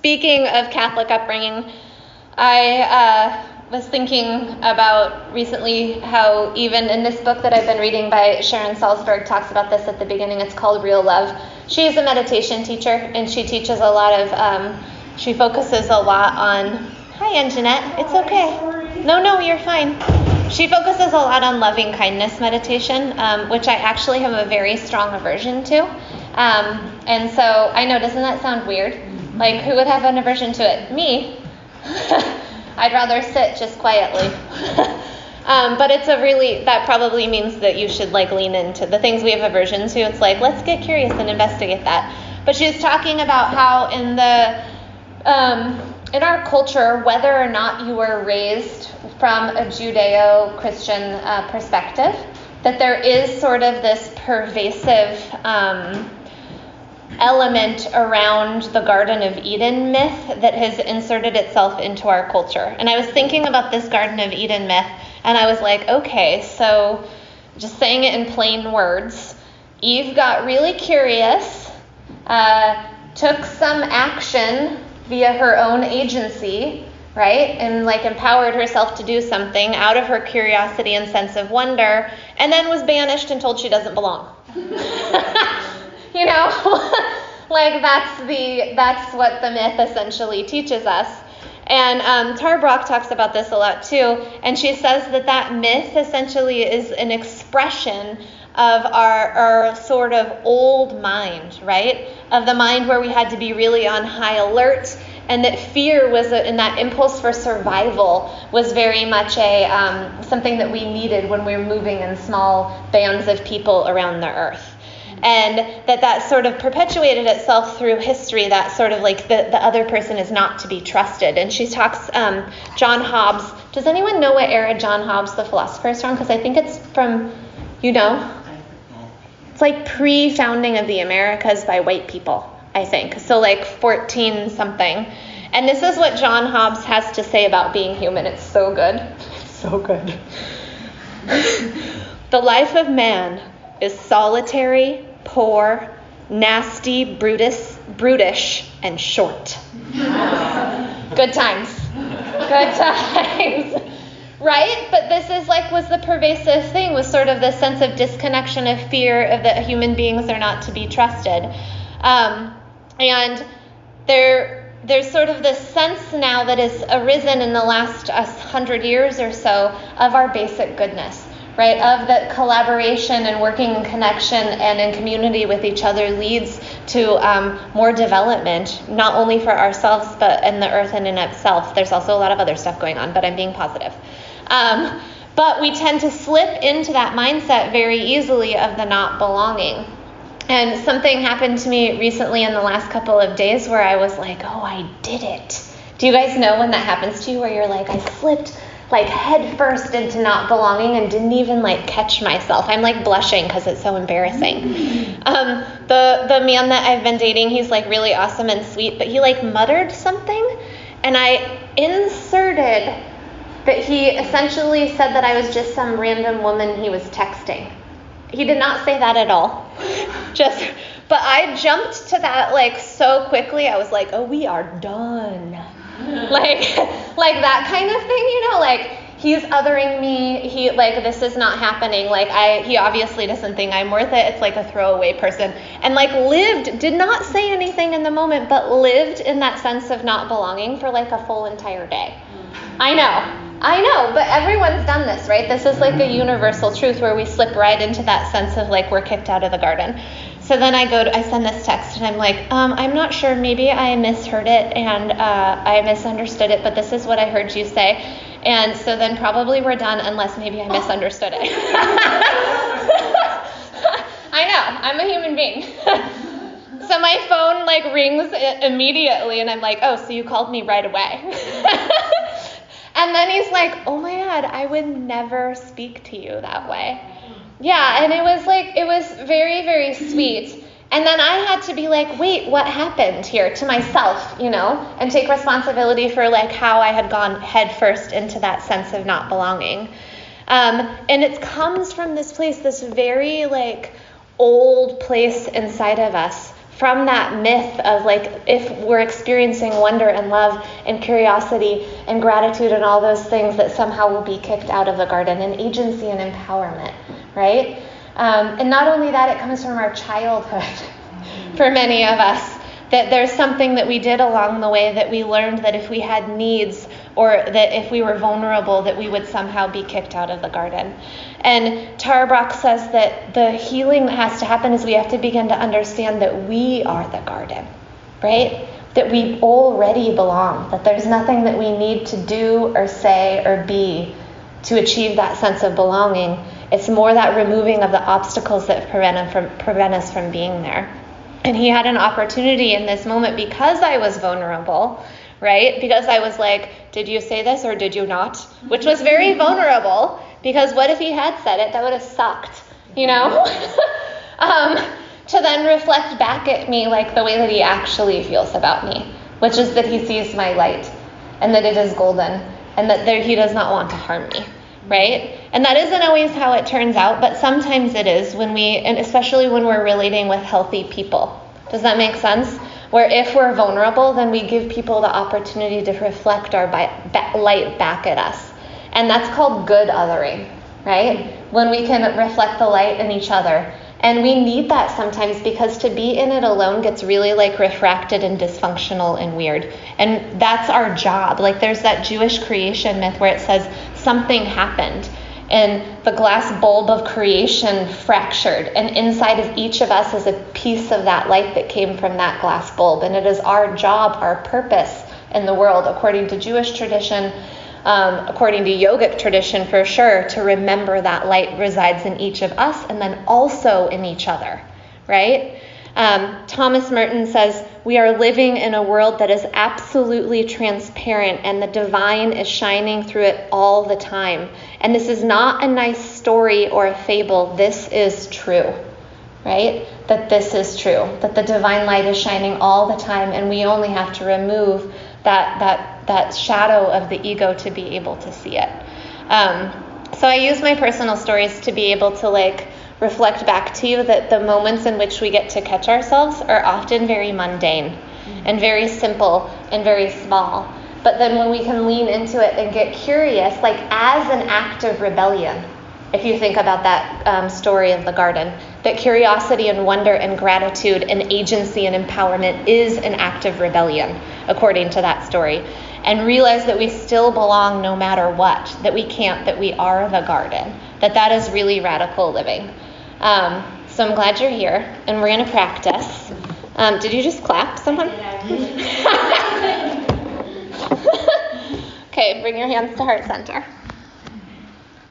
speaking of Catholic upbringing, I uh, was thinking about recently how even in this book that I've been reading by Sharon Salzberg talks about this at the beginning. It's called Real Love. She is a meditation teacher, and she teaches a lot of. Um, she focuses a lot on. Hi, Anjanette. It's okay. No, no, you're fine. She focuses a lot on loving kindness meditation, um, which I actually have a very strong aversion to. Um, and so I know, doesn't that sound weird? Like, who would have an aversion to it? Me. I'd rather sit just quietly. um, but it's a really, that probably means that you should like lean into the things we have aversion to. It's like, let's get curious and investigate that. But she was talking about how in the, um, in our culture, whether or not you were raised from a Judeo Christian uh, perspective, that there is sort of this pervasive um, element around the Garden of Eden myth that has inserted itself into our culture. And I was thinking about this Garden of Eden myth, and I was like, okay, so just saying it in plain words, Eve got really curious, uh, took some action via her own agency, right? And like empowered herself to do something out of her curiosity and sense of wonder, and then was banished and told she doesn't belong. you know like that's the that's what the myth essentially teaches us. And um, Tara Brach talks about this a lot too. And she says that that myth essentially is an expression of our, our sort of old mind right? Of the mind where we had to be really on high alert and that fear was a, and that impulse for survival was very much a um, something that we needed when we were moving in small bands of people around the earth and that that sort of perpetuated itself through history that sort of like the, the other person is not to be trusted. And she talks um, john hobbes. Does anyone know what era john hobbes the philosopher is from? Because i think it's from you know? It's like pre-founding of the americas by white people i think. So like 14 something. And this is what john hobbes has to say about being human. It's so good. It's so good. The life of man is solitary poor, nasty, Brutus, brutish, and short. Good times. Good times. right? But this is like was the pervasive thing was sort of the sense of disconnection of fear of that human beings are not to be trusted. Um, and there there's sort of this sense now that has arisen in the last uh, hundred years or so of our basic goodness right, of the collaboration and working in connection and in community with each other leads to um, more development, not only for ourselves, but in the earth and in itself. There's also a lot of other stuff going on, but I'm being positive. Um, but we tend to slip into that mindset very easily of the not belonging. And something happened to me recently in the last couple of days where I was like, oh, I did it. Do you guys know when that happens to you where you're like, I slipped like head first into not belonging and didn't even like catch myself. I'm like blushing because it's so embarrassing. Um, the the man that I've been dating, he's like really awesome and sweet, but he like muttered something, and I inserted that he essentially said that I was just some random woman he was texting. He did not say that at all. just but I jumped to that like so quickly. I was like, "Oh, we are done." like like that kind of thing, you know, like he's othering me he like this is not happening like i he obviously doesn't think i'm worth it it's like a throwaway person. And like lived did not say anything in the moment but lived in that sense of not belonging for like a full entire day. Mm-hmm. I know i know but everyone's done this right? This is like a universal truth where we slip right into that sense of like we're kicked out of the garden so then I go to, I send this text and I'm like, um, I'm not sure, maybe I misheard it and uh, I misunderstood it, but this is what I heard you say. And so then probably we're done unless maybe I misunderstood it. I know, I'm a human being. so my phone like rings immediately and I'm like, oh, so you called me right away. and then he's like, oh my God, I would never speak to you that way. Yeah, and it was like, it was very, very sweet. And then I had to be like, wait, what happened here to myself, you know, and take responsibility for like how I had gone headfirst into that sense of not belonging. Um, and it comes from this place, this very like old place inside of us from that myth of like if we're experiencing wonder and love and curiosity and gratitude and all those things that somehow will be kicked out of the garden and agency and empowerment right? Um, and not only that it comes from our childhood for many of us that there's something that we did along the way that we learned that if we had needs or that if we were vulnerable that we would somehow be kicked out of the garden. And Tara Brach says that the healing that has to happen is we have to begin to understand that we are the garden right? That we already belong that there's nothing that we need to do or say or be to achieve that sense of belonging it's more that removing of the obstacles that prevent, from, prevent us from being there and he had an opportunity in this moment because I was vulnerable, right? Because I was like, did you say this or did you not? Which was very vulnerable because what if he had said it? That would have sucked, you know? um, to then reflect back at me like the way that he actually feels about me, which is that he sees my light and that it is golden and that there, he does not want to harm me right? And that isn't always how it turns out, but sometimes it is when we, and especially when we're relating with healthy people. Does that make sense? Where if we're vulnerable, then we give people the opportunity to reflect our light back at us. And that's called good othering, right? When we can reflect the light in each other. And we need that sometimes because to be in it alone gets really like refracted and dysfunctional and weird. And that's our job. Like there's that Jewish creation myth where it says something happened and the glass bulb of creation fractured. And inside of each of us is a piece of that light that came from that glass bulb. And it is our job, our purpose in the world, according to Jewish tradition um, according to yogic tradition for sure, to remember that light resides in each of us and then also in each other, right? Um, Thomas Merton says, We are living in a world that is absolutely transparent and the divine is shining through it all the time. And this is not a nice story or a fable, this is true, right? That this is true, that the divine light is shining all the time and we only have to remove that, that that shadow of the ego to be able to see it. Um, so I use my personal stories to be able to like reflect back to you that the moments in which we get to catch ourselves are often very mundane and very simple and very small. But then when we can lean into it and get curious, like as an act of rebellion, if you think about that um, story of the garden, that curiosity and wonder and gratitude and agency and empowerment is an act of rebellion, according to that story and realize that we still belong no matter what, that we can't, that we are the garden, that that is really radical living. Um, so I'm glad you're here, and we're going to practice. Um, did you just clap, someone? okay, bring your hands to heart center.